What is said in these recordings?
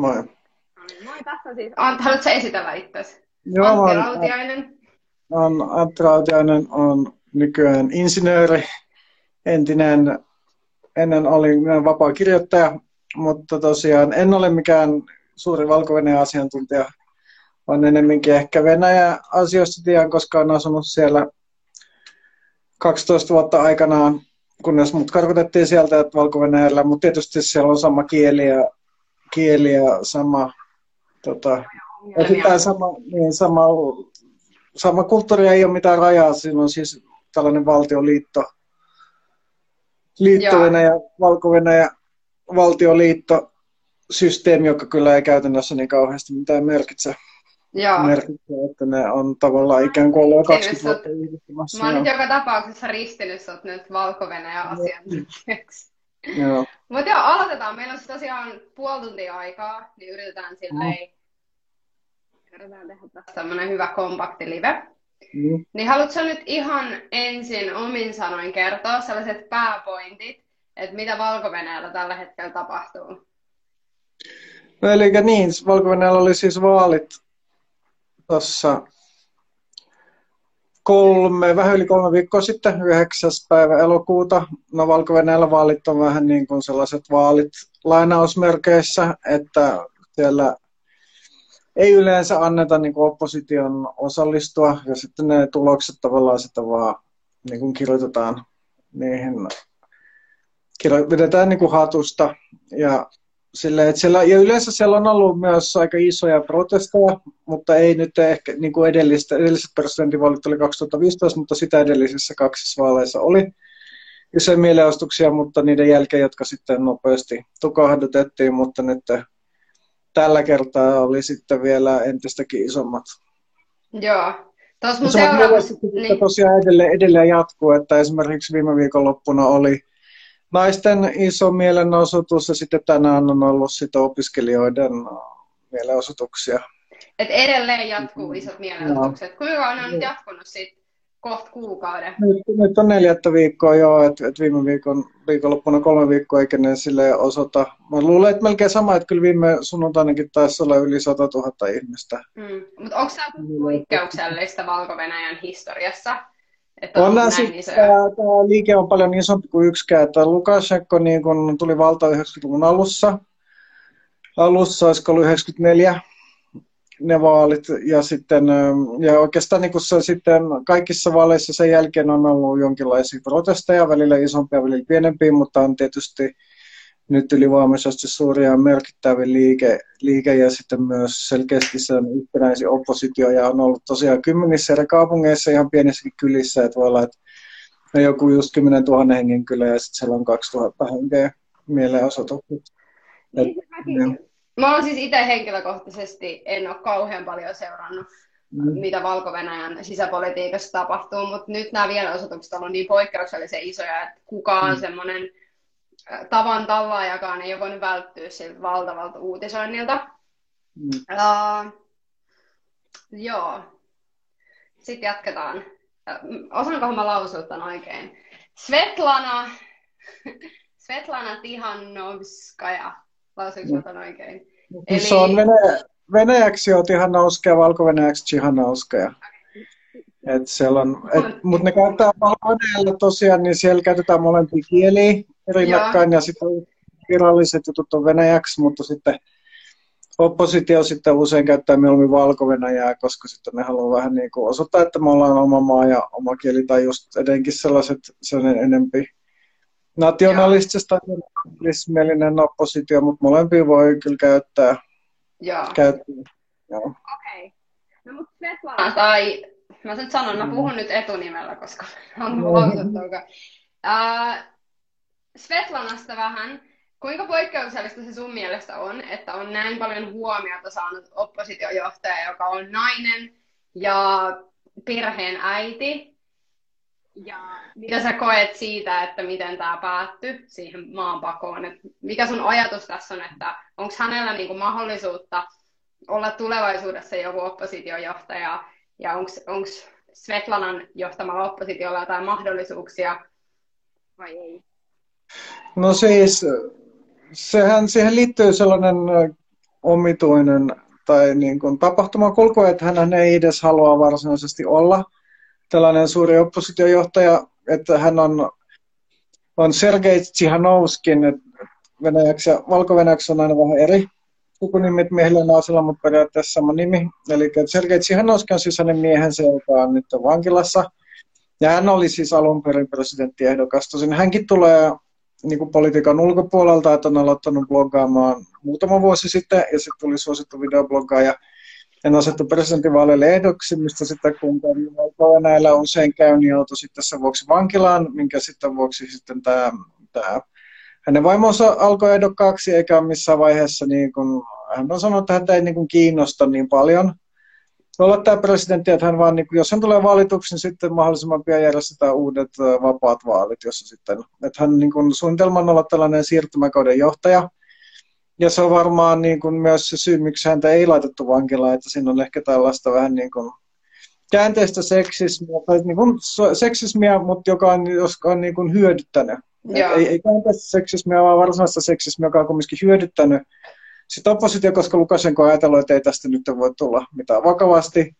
moi. No niin, moi, tässä siis. Antti, haluatko esitellä itsesi? Joo, Antti Rautiainen. On, Antti Rautiainen on nykyään insinööri, entinen, ennen olin vapaa kirjoittaja, mutta tosiaan en ole mikään suuri valko asiantuntija, vaan enemmänkin ehkä Venäjä-asioista tiedän, koska olen asunut siellä 12 vuotta aikanaan, kunnes mut karkotettiin sieltä valko mutta tietysti siellä on sama kieli ja, kieli ja sama, tota, ja sama, niin, sama, sama kulttuuri ei ole mitään rajaa, siinä on siis tällainen valtioliitto, liitto Venäjä, Valko-Venäjä, valtioliitto, systeemi, joka kyllä ei käytännössä niin kauheasti mitään merkitse. Joo. merkitsee, että ne on tavallaan ikään kuin ollut 20 vuotta yhdistymässä. Mä oon nyt joka tapauksessa ristinyt sut nyt valko asiantuntijaksi. Joo. Mutta joo, aloitetaan. Meillä on tosiaan puoli tuntia aikaa, niin yritetään silleen, mm. yritetään tehdä tästä tämmönen hyvä kompakti live. Mm. Niin haluatko nyt ihan ensin omin sanoin kertoa sellaiset pääpointit, että mitä valko tällä hetkellä tapahtuu? No eli niin, valko oli siis vaalit tuossa kolme, vähän yli kolme viikkoa sitten, 9. päivä elokuuta. No valko vaalit on vähän niin kuin sellaiset vaalit lainausmerkeissä, että siellä ei yleensä anneta niin kuin opposition osallistua ja sitten ne tulokset tavallaan sitä vaan niin kuin kirjoitetaan niihin, vedetään niin kuin hatusta ja Sille, että siellä, ja yleensä siellä on ollut myös aika isoja protesteja, mutta ei nyt ehkä niin kuin edellistä, edelliset presidentinvaalit oli 2015, mutta sitä edellisissä kaksissa vaaleissa oli isoja mielenosoituksia, mutta niiden jälkeen, jotka sitten nopeasti tukahdutettiin, mutta nyt tällä kertaa oli sitten vielä entistäkin isommat. Joo. Tuossa mun seuraavassa... Niin. Tosiaan edelleen, edelleen jatkuu, että esimerkiksi viime viikonloppuna oli naisten iso mielenosoitus ja sitten tänään on ollut sitä opiskelijoiden mielenosoituksia. Et edelleen jatkuu isot mielenosoitukset. No. Kuinka on nyt jatkunut sitten kohta kuukauden? Nyt, nyt on neljättä viikkoa jo, että et viime viikon, viikonloppuna kolme viikkoa eikä ne sille osoita. Mä luulen, että melkein sama, että kyllä viime sunnuntainakin taisi olla yli 100 000 ihmistä. Mm. Mutta onko tämä poikkeuksellista valko historiassa? Että on on siis, tämä, tämä liike on paljon isompi kuin yksikään. Että Lukashenko niin kun tuli valta 90-luvun alussa. Alussa olisiko ollut 94 ne vaalit ja sitten ja oikeastaan niin se sitten kaikissa vaaleissa sen jälkeen on ollut jonkinlaisia protesteja, välillä isompia, välillä pienempiä, mutta on tietysti nyt ylivoimaisesti suuri ja merkittävä liike, liike ja sitten myös selkeästi sen yhtenäisin oppositio ja on ollut tosiaan kymmenissä eri kaupungeissa ihan pienissäkin kylissä, että voi olla, että on joku just 10 000 hengen kylä ja sitten siellä on 2000 henkeä mielenosoitukset. Niin, niin. Mä oon siis itse henkilökohtaisesti, en ole kauhean paljon seurannut, mm. mitä valko sisäpolitiikassa tapahtuu, mutta nyt nämä mielenosoitukset on niin poikkeuksellisen isoja, että kukaan mm. semmoinen tavan tallaajakaan ei ole voinut välttyä siltä valtavalta uutisoinnilta. Mm. Uh, joo. Sitten jatketaan. Osaankohan mä lausua tämän oikein? Svetlana, Svetlana Tihanovskaja. Lausuinko mä tämän oikein? Eli... Se on venäjä, venäjäksi on Tihanovskaja, valko-venäjäksi Tihanovskaja. Et on, et, mutta ne käyttää valko tosiaan, niin siellä käytetään molempia kieliä rinnakkain ja, ja sitten viralliset jutut on venäjäksi, mutta sitten oppositio sitten usein käyttää mieluummin valko koska sitten ne haluaa vähän niin kuin osoittaa, että me ollaan oma maa ja oma kieli, tai just edenkin sellaiset, sellainen enempi nationalistista mielinen oppositio, mutta molempia voi kyllä käyttää. Joo. käyttää. Okei. Okay. No mutta Svetlana tai Mä sen sanon, mä puhun mm. nyt etunimellä, koska on mm. uh, Svetlanasta vähän. Kuinka poikkeuksellista se sun mielestä on, että on näin paljon huomiota saanut oppositiojohtaja, joka on nainen ja perheen äiti? Ja mitä sä koet siitä, että miten tämä päättyi siihen maanpakoon? Et mikä sun ajatus tässä on, että onko hänellä niinku mahdollisuutta olla tulevaisuudessa joku oppositiojohtaja ja onko Svetlanan johtamalla oppositiolla jotain mahdollisuuksia vai ei? No siis, sehän siihen liittyy sellainen omituinen tai niin kuin tapahtumakulku, että hän ei edes halua varsinaisesti olla tällainen suuri oppositiojohtaja, että hän on, on Sergei Tsihanovskin, venäjäksi ja valko on aina vähän eri sukunimet miehillä ja naisilla, mutta periaatteessa sama nimi. Eli Sergei Tsihanovski on siis hänen miehensä, joka on nyt vankilassa. Ja hän oli siis alun perin presidenttiehdokas. Tosin hänkin tulee niin kuin politiikan ulkopuolelta, että on aloittanut bloggaamaan muutama vuosi sitten, ja sitten tuli suosittu videobloggaaja. En asettu presidentinvaaleille ehdoksi, mistä sitten kun näillä usein käy, niin joutui sitten sen vuoksi vankilaan, minkä sitten vuoksi sitten tämä, tämä hänen vaimonsa alkoi ehdokkaaksi, eikä missään vaiheessa, niin kun, hän on sanonut, että häntä ei niin kuin kiinnosta niin paljon. Olla tämä presidentti, että hän vaan, niin kun, jos hän tulee valituksi, niin sitten mahdollisimman pian järjestetään uudet vapaat vaalit, jossa sitten, että hän niin kun, suunnitelman olla tällainen siirtymäkauden johtaja, ja se on varmaan niin kuin myös se syy, miksi häntä ei laitettu vankilaan, että siinä on ehkä tällaista vähän niin kuin käänteistä seksismiä, tai niin kuin seksismiä, mutta joka on, joka on niin kuin hyödyttänyt ei, ei käänteistä seksismiä, vaan varsinaista seksismiä, joka on kumminkin hyödyttänyt sitten oppositio, koska Lukashenko ajatellut, että ei tästä nyt voi tulla mitään vakavasti,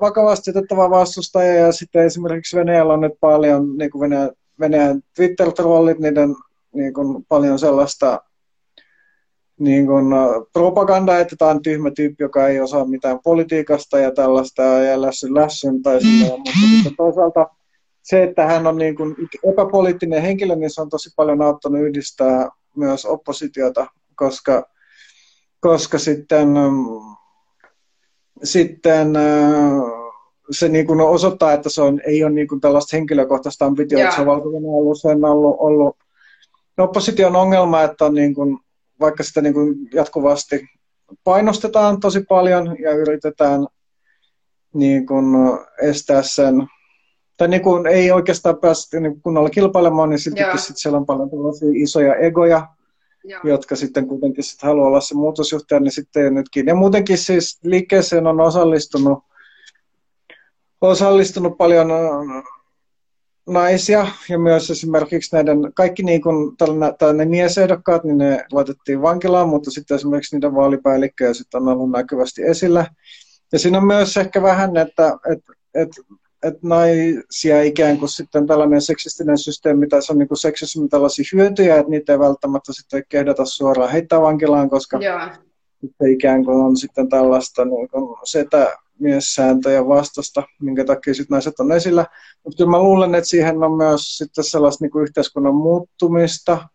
vakavasti otettavaa vastustaja. Ja sitten esimerkiksi Venäjällä on nyt paljon, niin kuin Venäjän, Venäjän Twitter-trollit, niiden niin kuin paljon sellaista niin kuin propaganda, että tämä on tyhmä tyyppi, joka ei osaa mitään politiikasta ja tällaista ja lässyn lässyn tai sitä, mutta sitten toisaalta se, että hän on niin kuin epäpoliittinen henkilö, niin se on tosi paljon auttanut yhdistää myös oppositiota, koska, koska sitten, sitten se niin kuin osoittaa, että se on, ei ole niin kuin tällaista henkilökohtaista ambitiota, että se on valko ollut sen ollut, ollut. Opposition ongelma, että on niin kuin, vaikka sitä niin kuin jatkuvasti painostetaan tosi paljon ja yritetään niin kuin estää sen tai niin kuin ei oikeastaan päästä niin kunnolla kilpailemaan, niin sittenkin sit siellä on paljon tällaisia isoja egoja, Joo. jotka sitten kuitenkin sit haluaa olla se muutosjohtaja, niin sitten nytkin. Ja muutenkin siis liikkeeseen on osallistunut, osallistunut paljon naisia ja myös esimerkiksi näiden kaikki niin kuin tällainen miesehdokkaat, niin ne laitettiin vankilaan, mutta sitten esimerkiksi niiden vaalipäällikköjä sitten on ollut näkyvästi esillä. Ja siinä on myös ehkä vähän, että, että, että että naisia ikään kuin sitten tällainen seksistinen systeemi, tai se on niin kuin seksismin tällaisia hyötyjä, että niitä ei välttämättä sitten kehdata suoraan heittää vankilaan, koska Joo. sitten ikään kuin on sitten tällaista niin kuin setä miessääntöjä vastasta, minkä takia sitten naiset on esillä. Mutta kyllä mä luulen, että siihen on myös sitten sellaista niin kuin yhteiskunnan muuttumista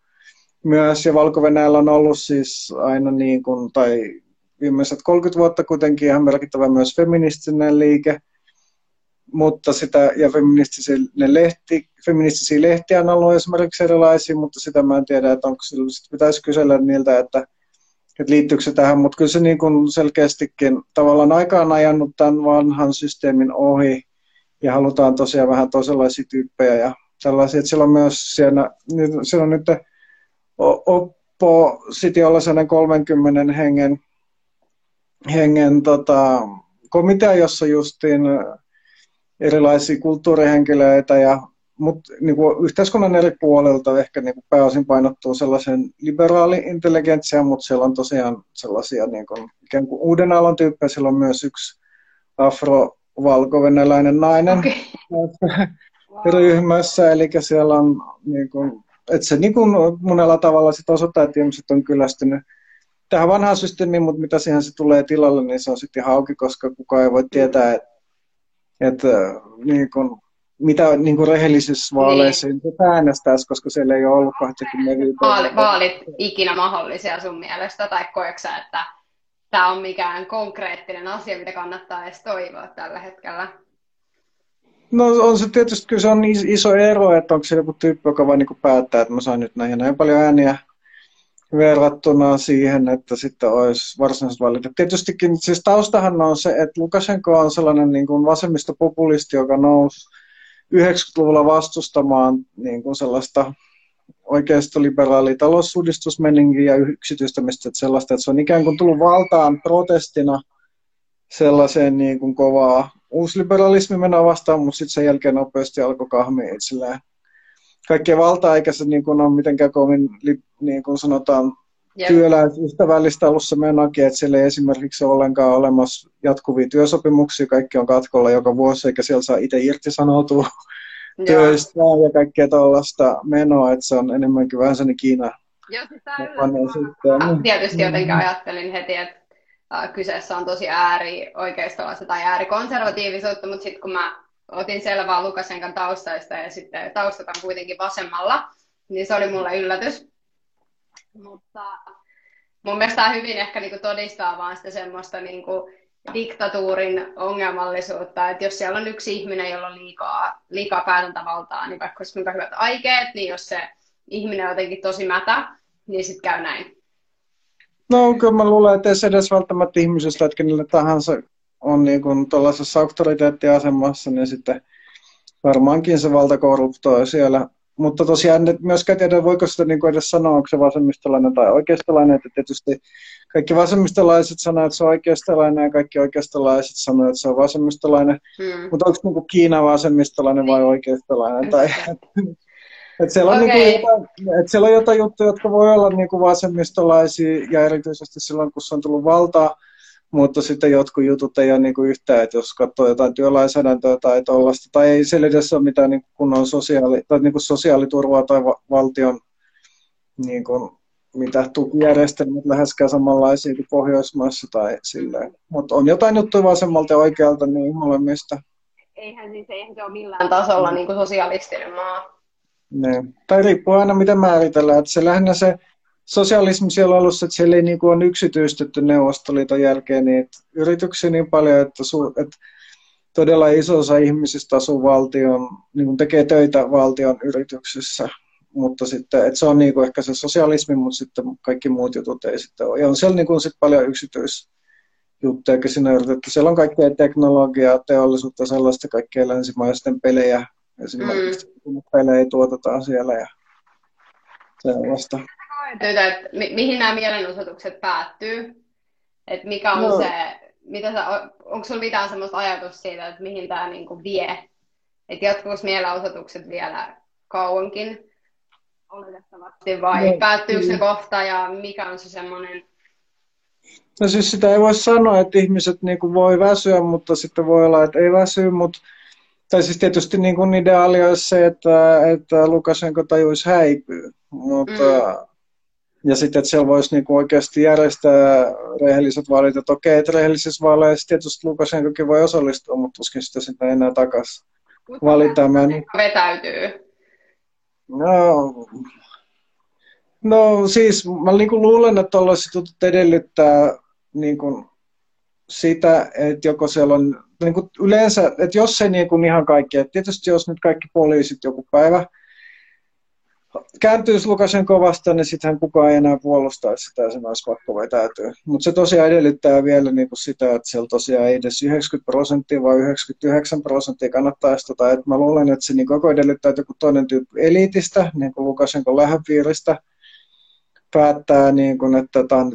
myös, ja valko on ollut siis aina niin kuin, tai viimeiset 30 vuotta kuitenkin ihan merkittävä myös feministinen liike, mutta sitä, ja feministisiä, lehti, feministisiä lehtiä on ollut esimerkiksi erilaisia, mutta sitä mä en tiedä, että onko sillä, sit pitäisi kysellä niiltä, että, että liittyykö se tähän, mutta kyllä se niin kuin selkeästikin tavallaan aikaan ajanut tämän vanhan systeemin ohi, ja halutaan tosiaan vähän toisenlaisia tyyppejä ja tällaisia, että siellä on myös siellä, siellä on nyt oppositiolla sellainen 30 hengen, hengen tota, komitea, jossa justiin erilaisia kulttuurihenkilöitä, ja, mutta niin kuin yhteiskunnan eri puolelta ehkä niin kuin pääosin painottuu sellaisen liberaali-intelligentsiaan, mutta siellä on tosiaan sellaisia niin kuin, ikään kuin uuden alan tyyppejä. Siellä on myös yksi afro-valkovenäläinen nainen okay. ryhmässä, eli siellä on niin kuin, että se niin kuin monella tavalla sit osoittaa, että ihmiset on kyllästynyt tähän vanhaan systeemiin, mutta mitä siihen se tulee tilalle, niin se on sitten hauki, koska kukaan ei voi tietää, että että niin kun, mitä niin kuin rehellisyysvaaleissa niin. äänestäisi, koska siellä ei ole ollut 25 Vaali, Vaalit ikinä mahdollisia sun mielestä, tai koeksä, että tämä on mikään konkreettinen asia, mitä kannattaa edes toivoa tällä hetkellä? No on se tietysti, kyllä se on iso ero, että onko se joku tyyppi, joka vain niin päättää, että mä saan nyt näin näin paljon ääniä verrattuna siihen, että sitten olisi varsinaiset valit. Tietystikin siis taustahan on se, että Lukashenko on sellainen niin kuin vasemmistopopulisti, joka nousi 90-luvulla vastustamaan niin kuin sellaista oikeistoliberaalia talousuudistusmeninkiä ja yksityistämistä, että sellaista, että se on ikään kuin tullut valtaan protestina sellaiseen niin kuin kovaa uusliberalismi menoa vastaan, mutta sitten sen jälkeen nopeasti alkoi kahmia itselleen kaikkea valtaa, eikä se niin kuin ole mitenkään kovin, niin kuin sanotaan, työläisystävällistä ollut se menokin, että siellä ei esimerkiksi ole ollenkaan olemassa jatkuvia työsopimuksia, kaikki on katkolla joka vuosi, eikä siellä saa itse irtisanoutua työstä ja kaikkea tuollaista menoa, että se on enemmänkin vähän sellainen Kiina. Joo, siis tämä Tietysti jotenkin ajattelin heti, että kyseessä on tosi ääri oikeistolaista tai äärikonservatiivisuutta, mutta sitten kun mä otin selvää Lukasenkan taustaista ja sitten taustat on kuitenkin vasemmalla, niin se oli mulle yllätys. Mutta mun mielestä tämä hyvin ehkä niinku todistaa vaan sitä semmoista niinku diktatuurin ongelmallisuutta, että jos siellä on yksi ihminen, jolla on liikaa, liikaa päätäntävaltaa, niin vaikka olisi kuinka hyvät aikeet, niin jos se ihminen on jotenkin tosi mätä, niin sitten käy näin. No kyllä mä luulen, että edes välttämättä ihmisestä, että kenelle tahansa on niin kuin tuollaisessa auktoriteettiasemassa, niin sitten varmaankin se valta korruptoi siellä mutta tosiaan et myöskään tiedä, voiko sitä niin edes sanoa, onko se vasemmistolainen tai oikeistolainen. Että tietysti kaikki vasemmistolaiset sanoo, että se on oikeistolainen ja kaikki oikeistolaiset sanoo, että se on vasemmistolainen. Hmm. Mutta onko niin Kiina vasemmistolainen vai oikeistolainen? Tai, että siellä, on okay. niin jotain, että siellä on jotain juttuja, jotka voi olla niin kuin vasemmistolaisia ja erityisesti silloin, kun se on tullut valtaa mutta sitten jotkut jutut ei ole niin kuin yhtään, että jos katsoo jotain työlainsäädäntöä tai tuollaista, tai ei siellä edes ole mitään niin kunnon sosiaali, tai niin kuin sosiaaliturvaa tai va- valtion niin kuin, mitä tukijärjestelmät läheskään samanlaisia kuin Pohjoismaissa tai silleen. Mutta on jotain juttuja vasemmalta ja oikealta niin molemmista. Eihän siis eihän se ole millään tasolla niin kuin sosialistinen maa. Ne. Tai riippuu aina miten määritellään. Että se lähinnä se sosialismi siellä alussa, että siellä ei niin kuin on yksityistetty Neuvostoliiton jälkeen niitä yrityksiä niin paljon, että, su, että todella iso osa ihmisistä asuu valtion, niin kuin tekee töitä valtion yrityksissä, mutta sitten, että se on niin kuin ehkä se sosialismi, mutta sitten kaikki muut jutut ei sitten ole. Ja on siellä niin kuin sitten paljon yksityisjuttuja, siinä yritetty. Siellä on kaikkea teknologiaa, teollisuutta, sellaista kaikkea länsimaisten pelejä, esimerkiksi mm. pelejä tuotetaan siellä ja sellaista että mi- mihin nämä mielenosoitukset päättyy? Että mikä on no. se, mitä sä, onko sulla mitään semmoista ajatus siitä, että mihin tämä niinku vie? Että jatkuuko mielenosoitukset vielä kauankin oletettavasti vai no, päättyykö se niin. kohta ja mikä on se semmoinen No siis sitä ei voi sanoa, että ihmiset niin kuin voi väsyä, mutta sitten voi olla, että ei väsy, mutta tai siis tietysti niin kuin ideaali olisi se, että, että Lukasenko tajuisi häipyä, mutta mm. Ja sitten, että siellä voisi niinku oikeasti järjestää rehelliset vaalit. Että okei, että rehellisissä vaaleissa tietysti Lukashenkokin voi osallistua, mutta tuskin sitä sitten enää takaisin valitaan. Mä niin... vetäytyy. No, no siis mä niinku luulen, että tuollaiset jutut edellyttää niinku sitä, että joko siellä on niinku yleensä, että jos se niinku ihan kaikki, että tietysti jos nyt kaikki poliisit joku päivä kääntyisi Lukashenko vastaan, niin sittenhän kukaan ei enää puolustaisi sitä ja sen olisi pakko vetäytyä. Mutta se tosiaan edellyttää vielä niin kuin sitä, että siellä tosiaan ei edes 90 prosenttia vai 99 prosenttia kannattaisi tota. Et mä luulen, että se niin koko edellyttää, että joku toinen tyyppi eliitistä, niin kuin Lukashenko lähdepiiristä, päättää, niin kuin, että, tämä,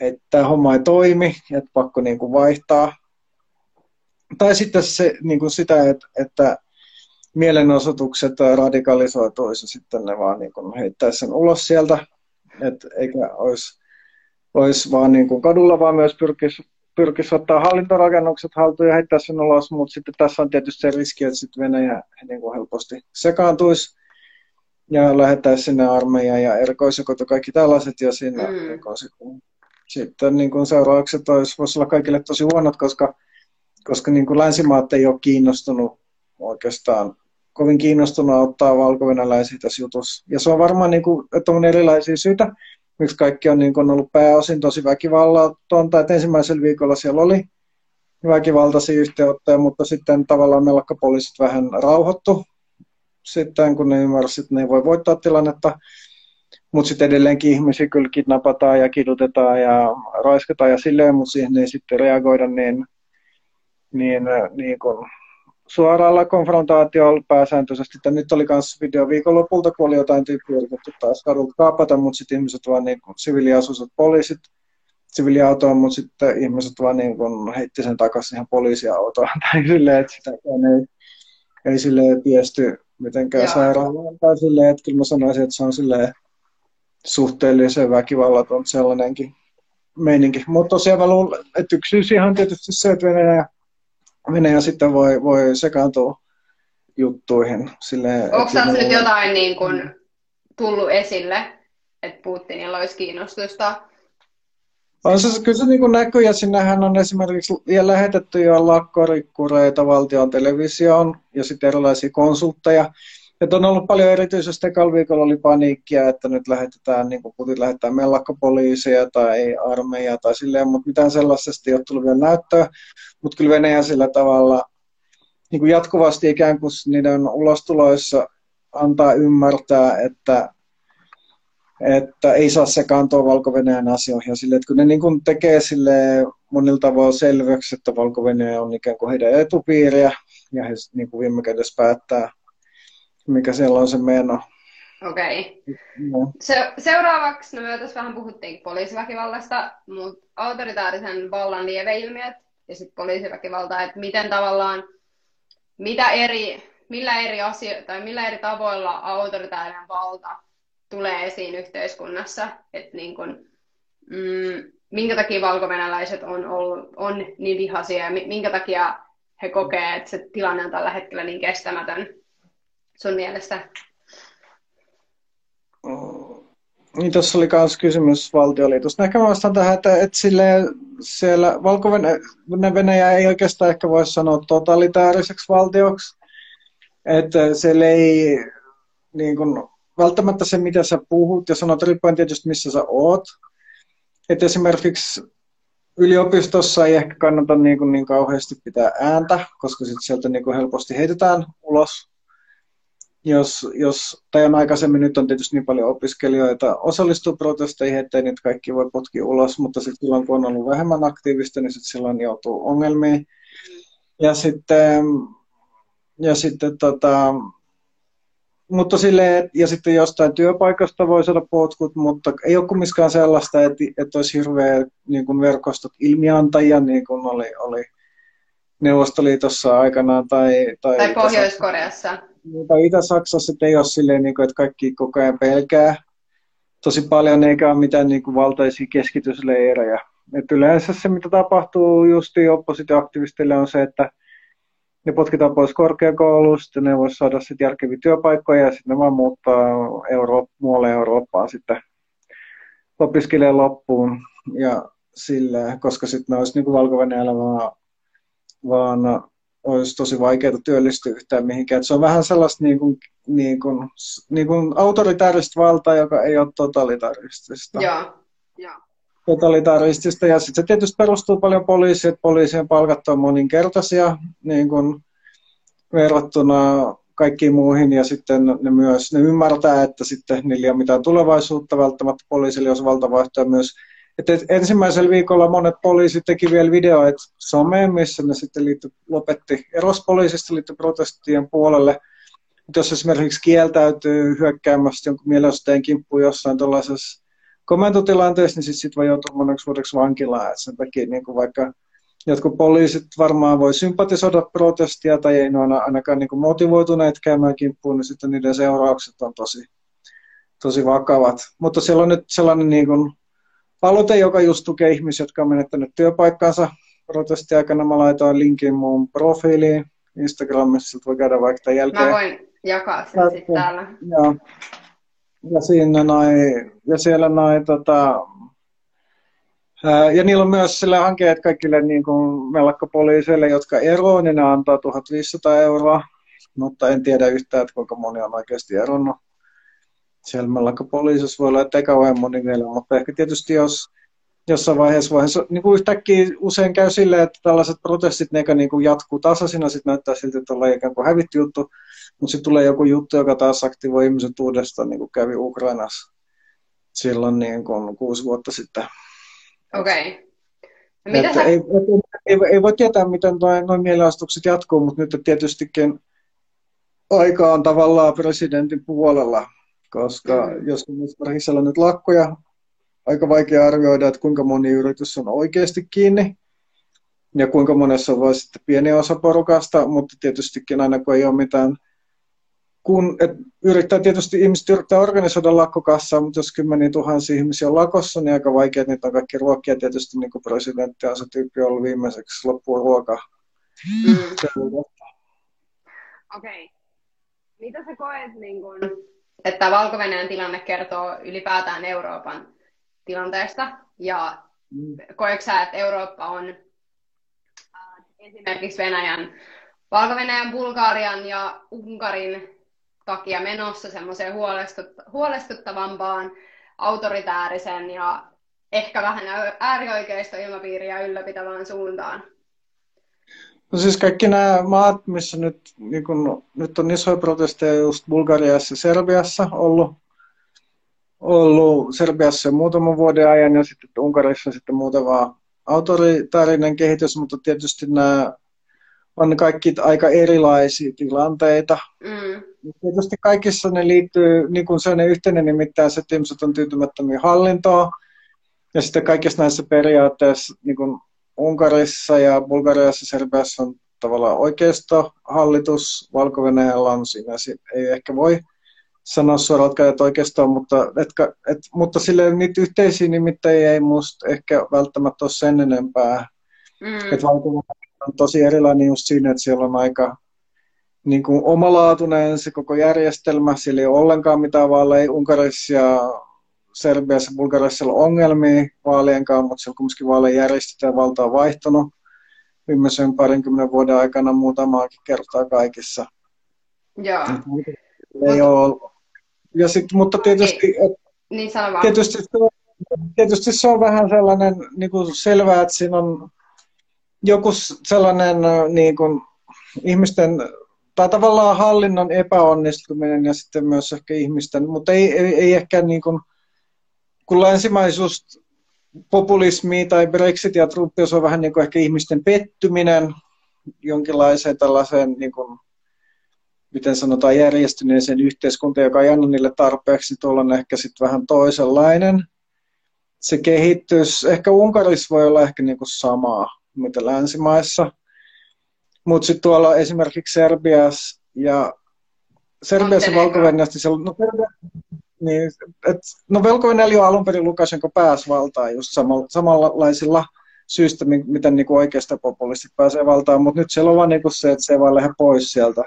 että tämä homma ei toimi, että pakko niin kuin vaihtaa. Tai sitten se, niin kuin sitä, että, että mielenosoitukset radikalisoituisi sitten ne vaan niin kuin heittäisi sen ulos sieltä, et eikä olisi, olisi vaan niin kuin kadulla, vaan myös pyrkisi, pyrkisi ottaa hallintorakennukset haltuun ja heittää sen ulos, mutta sitten tässä on tietysti se riski, että sitten Venäjä niin kuin helposti sekaantuisi ja lähettäisi sinne armeijan ja erikoisjukot ja kaikki tällaiset. Ja siinä mm. niin kuin sitten, sitten niin kuin seuraukset olisi, voisi olla kaikille tosi huonot, koska, koska niin kuin länsimaat ei ole kiinnostunut oikeastaan kovin kiinnostunut ottaa valkovenäläisiä tässä jutussa. Ja se on varmaan niin kuin, että on erilaisia syitä, miksi kaikki on niin kuin ollut pääosin tosi väkivallatonta, että ensimmäisellä viikolla siellä oli väkivaltaisia yhteenottoja, mutta sitten tavallaan melkka poliisit vähän rauhoittu sitten, kun ne ymmärsivät, että ne voi voittaa tilannetta. Mutta sitten edelleenkin ihmisiä kyllä kidnapataan ja kidutetaan ja raiskataan ja silleen, mutta siihen ei sitten reagoida niin, niin, niin kuin suoralla konfrontaatiolla pääsääntöisesti. Että nyt oli myös video viikonlopulta, kun oli jotain tyyppiä yritetty taas kadulta kaapata, mutta sitten ihmiset vaan niin siviiliasuiset poliisit siviiliautoon, mutta sitten ihmiset vaan niin kuin heitti sen takaisin ihan poliisiautoon. Tai silleen, että sitä ei, ei silleen tiesty mitenkään sairaalaan. Tai silleen, että kyllä mä sanoisin, että se on silleen suhteellisen väkivallaton sellainenkin meininki. Mutta tosiaan mä luulen, että yksi syy on tietysti se, että Venäjä, Venäjä sitten voi, voi sekaantua juttuihin. Silleen, Onko tässä nyt jotain niin kuin, tullut esille, että Putinilla olisi kiinnostusta on se, kyllä se niin näkyy, ja sinnehän on esimerkiksi lähetetty jo lakkorikkureita valtion televisioon ja sitten erilaisia konsultteja. Et on ollut paljon erityisesti ekalla viikolla oli paniikkia, että nyt lähetetään, niin kuin Putin lähettää mellakkapoliisia tai armeijaa tai silleen, mutta mitään sellaisesta ei ole tullut vielä näyttöä. Mutta kyllä Venäjä sillä tavalla niin kuin jatkuvasti ikään kuin niiden ulostuloissa antaa ymmärtää, että että ei saa sekaantua valko asioihin. Ja sille, että kun ne niin kuin tekee sille monilla tavoin selväksi, että valko on ikään kuin heidän etupiiriä, ja he niin kuin viime kädessä päättää, mikä siellä on se meno. Okei. Okay. No. Se, seuraavaksi, no me tässä vähän puhuttiin poliisiväkivallasta, mutta autoritaarisen vallan lieveilmiöt ja sitten poliisiväkivalta, että miten tavallaan, mitä eri, millä eri asio- tai millä eri tavoilla autoritaarinen valta tulee esiin yhteiskunnassa, että niin kun, mm, minkä takia valkovenäläiset on, ollut, on niin vihaisia ja minkä takia he kokee, että se tilanne on tällä hetkellä niin kestämätön sun mielestä? Niin, tuossa oli myös kysymys valtioliitosta. Ehkä mä vastaan tähän, että, että sille, siellä valko Venäjä ei oikeastaan ehkä voi sanoa totalitaariseksi valtioksi. Että siellä ei niin kuin, välttämättä se, mitä sä puhut ja sanot, riippuen tietysti missä sä oot. Et esimerkiksi yliopistossa ei ehkä kannata niin, kuin niin kauheasti pitää ääntä, koska sit sieltä niin helposti heitetään ulos. Jos, jos, on aikaisemmin, nyt on tietysti niin paljon opiskelijoita osallistuu protesteihin, ettei niitä kaikki voi potkia ulos, mutta sitten silloin kun on ollut vähemmän aktiivista, niin sitten silloin joutuu ongelmiin. Ja sitten, ja sitten tota, mutta sille, ja sitten jostain työpaikasta voi saada potkut, mutta ei ole kumminkaan sellaista, että, että olisi hirveä niin kuin verkostot ilmiantajia, niin kuin oli, oli Neuvostoliitossa aikanaan. Tai, tai, tai Pohjois-Koreassa. Tai Itä-Saksassa, ei ole silleen, niin kuin, että kaikki koko ajan pelkää tosi paljon, eikä ole mitään niin kuin valtaisia keskitysleirejä. Et yleensä se, mitä tapahtuu justi oppositioaktivistille, on se, että ne potkitaan pois korkeakoulusta, ne voisi saada sitten järkeviä työpaikkoja ja sitten ne vaan muuttaa Euro- muualle Eurooppaan sitten opiskelee loppuun ja sille, koska sitten ne olisi niin valko vaan, vaan olisi tosi vaikeaa työllistyä yhtään mihinkään. Et se on vähän sellaista niin kuin, niin kuin, niin kuin autoritaarista valtaa, joka ei ole totalitaristista. Joo, joo totalitaristista. Ja sitten se tietysti perustuu paljon poliisiin, että poliisien palkat on moninkertaisia niin kun verrattuna kaikkiin muihin ja sitten ne myös ne ymmärtää, että sitten niillä ei ole mitään tulevaisuutta välttämättä poliisille, jos valtavaihtoja myös. Että ensimmäisellä viikolla monet poliisit teki vielä videoita someen, missä ne sitten liitty, lopetti erospoliisista liitty protestien puolelle. Mutta jos esimerkiksi kieltäytyy hyökkäämästä jonkun mielenosoitteen kimppuun jossain tuollaisessa komentotilanteessa, niin sitten sit voi joutua moneksi vuodeksi vankilaan. Et sen takia niin kuin vaikka jotkut poliisit varmaan voi sympatisoida protestia tai ei ole ainakaan niin kuin motivoituneet käymään kimppuun, niin sitten niiden seuraukset on tosi, tosi vakavat. Mutta siellä on nyt sellainen niin kuin aloite, joka just tukee ihmisiä, jotka on menettänyt työpaikkansa protestiaikana. Mä laitoin linkin mun profiiliin Instagramissa, voi käydä vaikka tämän jälkeen. Mä voin jakaa sen sitten täällä. Joo ja, siinä noi, ja siellä noin tota, ja niillä on myös sillä hankkeet kaikille niin kuin mellakkapoliiseille, jotka eroavat, niin ne antaa 1500 euroa, mutta en tiedä yhtään, että kuinka moni on oikeasti eronnut. Siellä mellakkapoliisissa voi olla, että ei kauhean moni vielä, mutta ehkä tietysti jos jossain vaiheessa, vaiheessa niin kuin yhtäkkiä usein käy silleen, että tällaiset protestit, ne niin kuin jatkuu tasaisina, sitten näyttää siltä, että ollaan ikään kuin hävitty juttu, mutta sitten tulee joku juttu, joka taas aktivoi ihmiset uudestaan, niin kuin kävi Ukrainassa silloin niin kuin kuusi vuotta sitten. Okei. Okay. No, sä... ei, ei, ei, voi tietää, miten noin mielenosoitukset jatkuu, mutta nyt tietystikin aika on tavallaan presidentin puolella, koska jos esimerkiksi on nyt lakkoja, aika vaikea arvioida, että kuinka moni yritys on oikeasti kiinni ja kuinka monessa on vain sitten pieni osa porukasta, mutta tietystikin aina kun ei ole mitään kun et yrittää tietysti ihmiset yrittää organisoida lakkokassaa, mutta jos kymmeniä tuhansia ihmisiä on lakossa, niin aika vaikea, niitä on kaikki ruokia. Tietysti niin kuin presidentti on se tyyppi ollut viimeiseksi loppuun ruoka. Mm. Okei. Okay. Mitä sä koet, niin kun, että valko tilanne kertoo ylipäätään Euroopan tilanteesta? Ja mm. koetko sä, että Eurooppa on äh, esimerkiksi Venäjän, valko Bulgarian ja Unkarin takia menossa semmoiseen huolestut- huolestuttavampaan, autoritäärisen ja ehkä vähän äärioikeista ilmapiiriä ylläpitävään suuntaan? No siis kaikki nämä maat, missä nyt, niin kun, nyt on isoja protesteja just Bulgariassa ja Serbiassa ollut, ollut Serbiassa jo muutaman vuoden ajan ja sitten Unkarissa sitten muutama autoritaarinen kehitys, mutta tietysti nämä on kaikki aika erilaisia tilanteita. Mm. Tietysti kaikissa ne liittyy, niin kuin se on yhteinen nimittäin se, että ihmiset on tyytymättömiä hallintoa. Ja sitten kaikissa näissä periaatteissa, niin kuin Unkarissa ja Bulgariassa Serbiassa on tavallaan oikeistohallitus, valko on siinä, ei ehkä voi sanoa suoraan, että oikeastaan, mutta, et, et, mutta sille niitä yhteisiä nimittäjiä ei musta ehkä välttämättä ole sen enempää. Mm. Että valko on tosi erilainen just siinä, että siellä on aika niin kuin omalaatuinen se koko järjestelmä, sillä ei ole ollenkaan mitään vaaleja Unkarissa ja Serbiassa ja Bulgariassa on ongelmia vaalienkaan, mutta siellä kumminkin vaaleja järjestetään ja valta on vaihtunut viimeisen parinkymmenen vuoden aikana muutamaakin kertaa kaikissa. Joo. Ei ole. Ja sit, mutta tietysti, et, niin tietysti, tietysti se on vähän sellainen niin kuin selvää, että siinä on joku sellainen niin kuin, ihmisten tai tavallaan hallinnon epäonnistuminen ja sitten myös ehkä ihmisten, mutta ei, ei, ei ehkä niin kuin, kun länsimaisuus, populismi tai Brexit ja Trump, se on vähän niin kuin ehkä ihmisten pettyminen jonkinlaiseen tällaiseen, niin kuin, miten sanotaan, järjestyneeseen yhteiskuntaan, joka ei anna niille tarpeeksi, niin tuolla on ehkä sitten vähän toisenlainen. Se kehitys, ehkä Unkarissa voi olla ehkä niin kuin samaa, mitä länsimaissa. Mutta sitten tuolla esimerkiksi Serbiassa ja Serbiassa ja valko no, niin, et, no jo alun perin Lukashenko pääsi valtaan just samalla, samanlaisilla syistä, miten niin oikeasta populistit pääsee valtaan, mutta nyt siellä on vaan niin kuin se, että se ei vaan lähde pois sieltä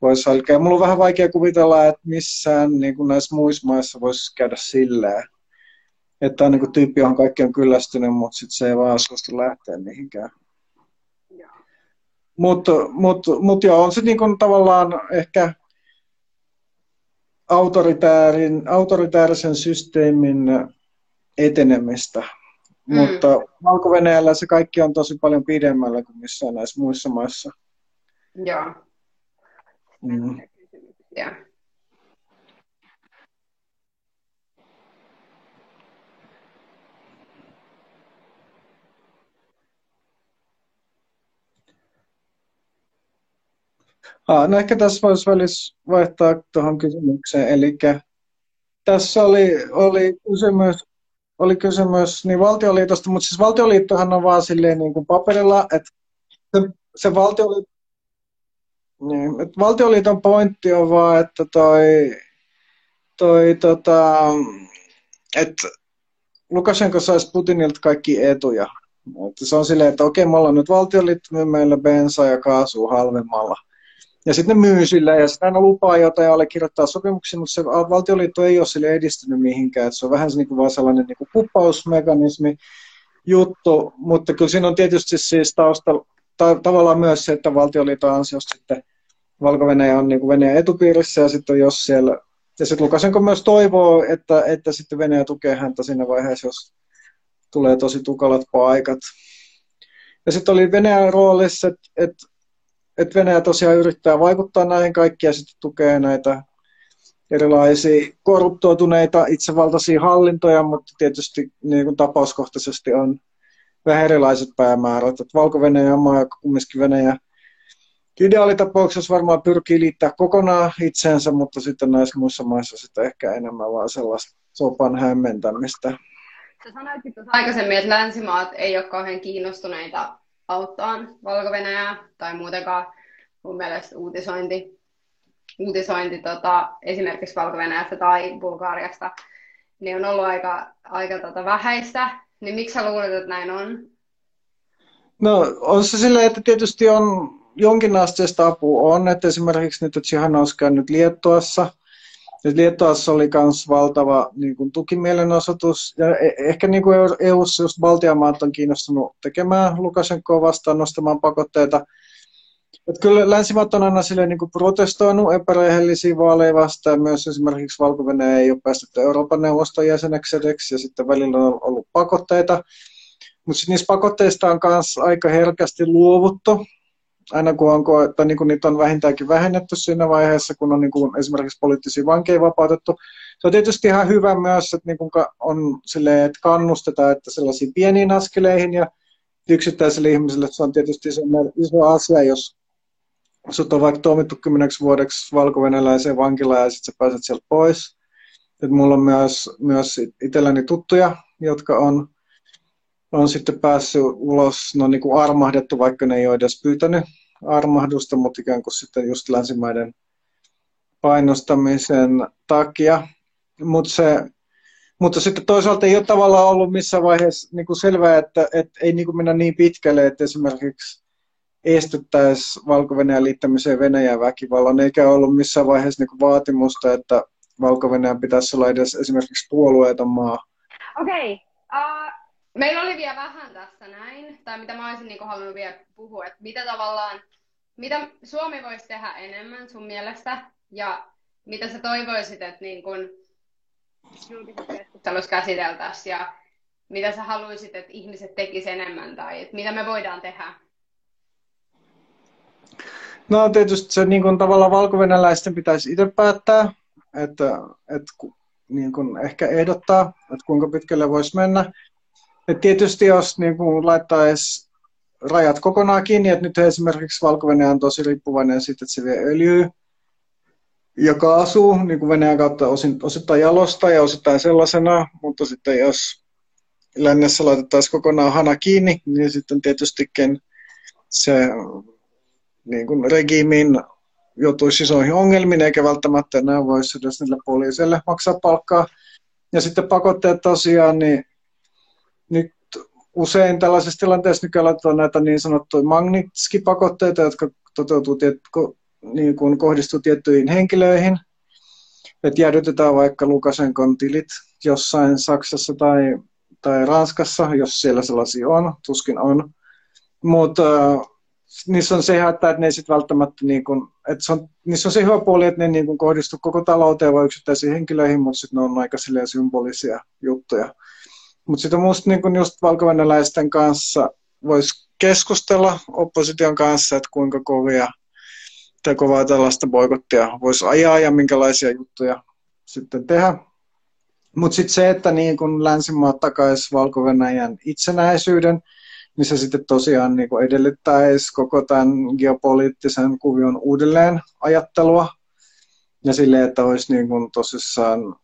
pois halkea. Mulla on vähän vaikea kuvitella, että missään niin kuin näissä muissa maissa voisi käydä silleen, että on niin kuin tyyppi, johon kaikki on kyllästynyt, mutta sitten se ei vaan suostu lähteä mihinkään. Mutta mut, mut joo, on se niin kuin tavallaan ehkä autoritäärin, autoritäärisen systeemin etenemistä. Mm. Mutta valko se kaikki on tosi paljon pidemmällä kuin missään näissä muissa maissa. Joo. Mm. Yeah. Ah, no ehkä tässä voisi välissä vaihtaa tuohon kysymykseen. Eli tässä oli, oli kysymys, oli kysymys niin valtioliitosta, mutta siis valtioliittohan on vaan silleen niin kuin paperilla, että se, se valtioliitto, niin, että valtioliiton pointti on vaan, että toi, toi tota, että Lukashenko saisi Putinilta kaikki etuja. Että se on silleen, että okei, me ollaan nyt valtioliitto, meillä bensaa ja kaasua halvemmalla – ja sitten ne myy sille ja sitten aina lupaa jotain ja allekirjoittaa sopimuksia, mutta se valtioliitto ei ole sille edistynyt mihinkään. Että se on vähän se, niin kuin vaan sellainen niin kuin kuppausmekanismi juttu, mutta kyllä siinä on tietysti siis taustalla ta- tavallaan myös se, että valtioliiton ansiosta sitten valko on niin kuin Venäjän etupiirissä ja sitten jos siellä, ja sitten Lukasenko myös toivoo, että, että sitten Venäjä tukee häntä siinä vaiheessa, jos tulee tosi tukalat paikat. Ja sitten oli Venäjän roolissa, että, että että Venäjä tosiaan yrittää vaikuttaa näihin kaikkiin ja sitten tukee näitä erilaisia korruptoituneita itsevaltaisia hallintoja, mutta tietysti niin kuin tapauskohtaisesti on vähän erilaiset päämäärät. Että Valko-Venäjä on maa, joka kumminkin Venäjä ideaalitapauksessa varmaan pyrkii liittää kokonaan itseensä, mutta sitten näissä muissa maissa sitten ehkä enemmän vaan sellaista sopan hämmentämistä. Sä sanoitkin tuossa aikaisemmin, että länsimaat ei ole kauhean kiinnostuneita auttaa valko tai muutenkaan mun mielestä uutisointi uutisointi tota, esimerkiksi valko tai Bulgaariasta niin on ollut aika, aika tota, vähäistä. Niin miksi sä luulet, että näin on? No on se silleen, että tietysti on jonkinasteista apua on, että esimerkiksi nyt, että Tsihan olisi käynyt Liettuassa, et Liettuassa oli myös valtava niin kuin, tukimielenosoitus, ja e- ehkä niin kuin EU-ssa just Baltian maat on kiinnostunut tekemään Lukashenkoa vastaan, nostamaan pakotteita. Et kyllä länsimaat on aina silleen, niin kuin protestoinut epärehellisiä vaaleja vastaan. Myös esimerkiksi valko ei ole päästetty Euroopan neuvoston jäseneksi edeksi, ja sitten välillä on ollut pakotteita. Mutta niistä pakotteista on myös aika herkästi luovuttu aina kun on, että niin kuin niitä on vähintäänkin vähennetty siinä vaiheessa, kun on niin kuin esimerkiksi poliittisia vankeja vapautettu. Se on tietysti ihan hyvä myös, että, niin kuin on silleen, että kannustetaan että sellaisiin pieniin askeleihin ja yksittäiselle ihmiselle se on tietysti iso asia, jos sut on vaikka tuomittu kymmeneksi vuodeksi valko vankilaan ja sitten sä pääset sieltä pois. Et mulla on myös, myös itselläni tuttuja, jotka on on sitten päässyt ulos, no niin kuin armahdettu, vaikka ne ei ole edes pyytänyt armahdusta, mutta ikään kuin sitten just länsimaiden painostamisen takia. Mut se, mutta sitten toisaalta ei ole tavallaan ollut missään vaiheessa niin kuin selvää, että, että ei niin kuin mennä niin pitkälle, että esimerkiksi estettäisiin valko liittämiseen Venäjän väkivallan, eikä ollut missään vaiheessa niin kuin vaatimusta, että valko pitäisi olla edes esimerkiksi puolueeton maa. Okei, okay. uh, Meillä oli vielä vähän tässä näin, tai mitä mä olisin niin halunnut vielä puhua, että mitä tavallaan, mitä Suomi voisi tehdä enemmän sun mielestä, ja mitä sä toivoisit, että niin kun julkisessa käsiteltäisiin, ja mitä sä haluaisit, että ihmiset tekisivät enemmän, tai että mitä me voidaan tehdä? No tietysti se niin kuin, tavallaan valkovenäläisten pitäisi itse päättää, että, että niin kuin, ehkä ehdottaa, että kuinka pitkälle voisi mennä. Et tietysti jos niin kuin laittaisi rajat kokonaan kiinni, että nyt esimerkiksi valko on tosi riippuvainen siitä, että se vie öljyä ja kaasua niin kuin Venäjän kautta osin, osittain jalosta ja osittain sellaisena, mutta sitten jos lännessä laitettaisiin kokonaan hana kiinni, niin sitten tietystikin se niin kuin regiimin joutuisi isoihin ongelmiin, eikä välttämättä enää voisi edes niille poliisille maksaa palkkaa. Ja sitten pakotteet tosiaan, niin nyt usein tällaisessa tilanteessa nykyään on näitä niin sanottuja Magnitski-pakotteita, jotka toteutuu tiet, niin kuin kohdistuu tiettyihin henkilöihin. Että jäädytetään vaikka Lukasenkon tilit jossain Saksassa tai, tai Ranskassa, jos siellä sellaisia on, tuskin on. Mutta niissä on se että ne sitten välttämättä, niin kuin, että se on, niissä on se hyvä puoli, että ne niin kuin kohdistuu koko talouteen vai yksittäisiin henkilöihin, mutta sitten ne on aika symbolisia juttuja. Mutta sitten minusta niin just valko kanssa voisi keskustella opposition kanssa, että kuinka kovia tai kovaa tällaista boikottia voisi ajaa ja minkälaisia juttuja sitten tehdä. Mutta sitten se, että niin kun länsimaat takaisi valko itsenäisyyden, niin se sitten tosiaan niin edellyttäisi koko tämän geopoliittisen kuvion uudelleen ajattelua. Ja sille, että olisi niin kun tosissaan,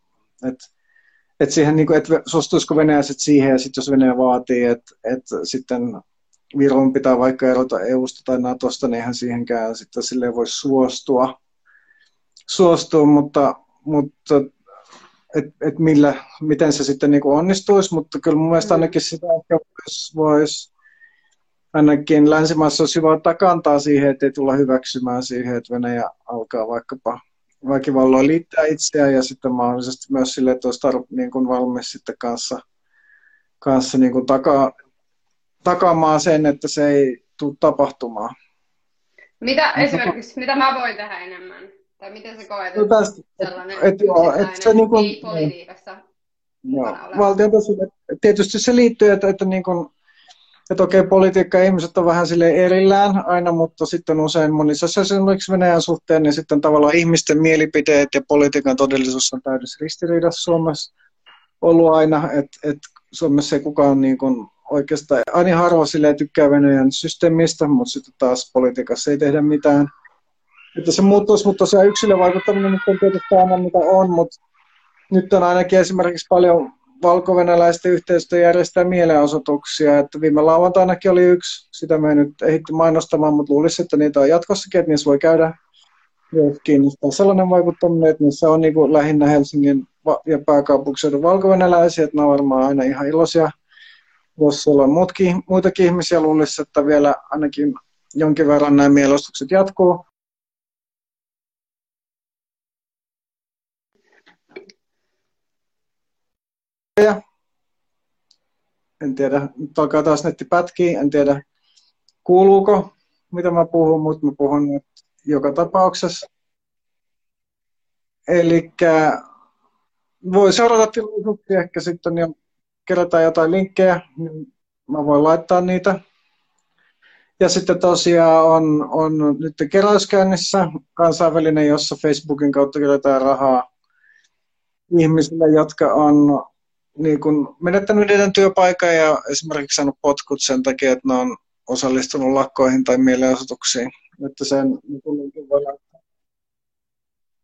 että että siihen, niin kuin, että suostuisiko venäläiset siihen, ja sitten jos Venäjä vaatii, että, että sitten Viron pitää vaikka erota EUsta tai Natosta, niin eihän siihenkään sitten silleen voi suostua, suostua mutta, mutta et, et millä, miten se sitten niin kuin onnistuisi, mutta kyllä mun mielestä ainakin sitä voisi vois, ainakin länsimaissa olisi hyvä takantaa siihen, että ei tulla hyväksymään siihen, että Venäjä alkaa vaikkapa väkivalloin liittää itseään ja sitten mahdollisesti myös sille, että olisi tarv- niin kuin valmis sitten kanssa, kanssa niin kuin taka, takaamaan sen, että se ei tule tapahtumaan. Mitä esimerkiksi, mitä mä voin tehdä enemmän? Tai miten sä koet, no tästä, sellainen et, joo, et se niin kuin, politiikassa Joo, valtiontasolla. Tietysti se liittyy, että, että niin kuin, että okei, politiikka ja ihmiset on vähän sille erillään aina, mutta sitten usein monissa esimerkiksi Venäjän suhteen, niin sitten tavallaan ihmisten mielipiteet ja politiikan todellisuus on täydessä ristiriidassa Suomessa ollut aina, että, että Suomessa ei kukaan niin kuin oikeastaan, aina harva silleen tykkää Venäjän systeemistä, mutta sitten taas politiikassa ei tehdä mitään. Että se muuttuisi, mutta tosiaan yksilövaikuttaminen nyt on tietysti aina mitä on, mutta nyt on ainakin esimerkiksi paljon valko-venäläisten yhteistyö järjestää mielenosoituksia. Että viime lauantainakin oli yksi, sitä me ei nyt ehditty mainostamaan, mutta luulisin, että niitä on jatkossakin, että niissä voi käydä kiinnostaa sellainen vaikuttaminen, että missä on niin kuin lähinnä Helsingin ja pääkaupunkiseudun valkovenäläisiä, että ne on varmaan aina ihan iloisia. Jos siellä on muutkin, muitakin ihmisiä, luulisi, että vielä ainakin jonkin verran nämä mielostukset jatkuu. Ja en tiedä, nyt alkaa taas netti pätkiä, en tiedä kuuluuko, mitä mä puhun, mutta mä puhun nyt joka tapauksessa. Eli voi seurata tilaisuuksia, ehkä sitten jo kerätään jotain linkkejä, niin mä voin laittaa niitä. Ja sitten tosiaan on, on nyt keräyskäynnissä kansainvälinen, jossa Facebookin kautta kerätään rahaa ihmisille, jotka on niin kun menettänyt niiden työpaikan ja esimerkiksi saanut potkut sen takia, että ne on osallistunut lakkoihin tai mielenosoituksiin. Että sen niin voi laittaa.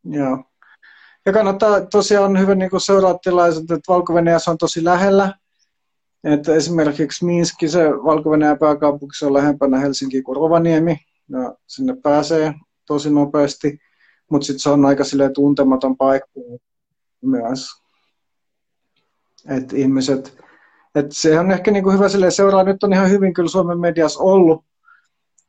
Joo. Ja kannattaa tosiaan hyvin niin seuraa tilaiset, että valko on tosi lähellä. Että esimerkiksi Minski, se valko pääkaupunki, on lähempänä Helsinkiä kuin Rovaniemi. Ja sinne pääsee tosi nopeasti, mutta sitten se on aika tuntematon paikka myös. Että ihmiset, että se on ehkä niinku hyvä sille seuraa. Nyt on ihan hyvin kyllä Suomen mediassa ollut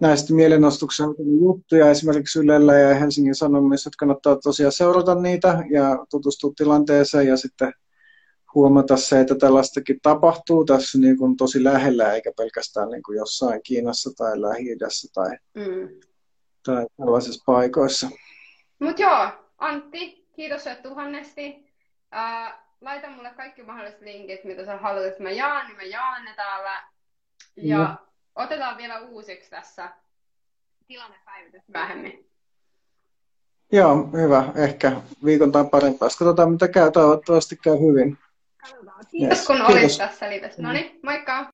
näistä mielenostuksen juttuja esimerkiksi Ylellä ja Helsingin Sanomissa, että kannattaa tosiaan seurata niitä ja tutustua tilanteeseen ja sitten huomata se, että tällaistakin tapahtuu tässä niin kuin tosi lähellä eikä pelkästään niin kuin jossain Kiinassa tai lähi tai, mm. tai tällaisissa paikoissa. Mutta joo, Antti, kiitos tuhannesti. Uh, laita mulle kaikki mahdolliset linkit, mitä sä haluat, että mä jaan, niin mä jaan ne täällä. Ja mm. otetaan vielä uusiksi tässä tilannepäivitys myöhemmin. Joo, hyvä. Ehkä viikon tai parin päästä. Katsotaan, mitä käy. Toivottavasti käy hyvin. Katsotaan. Kiitos, yes. kun Kiitos. olit tässä livessä. No niin, moikka!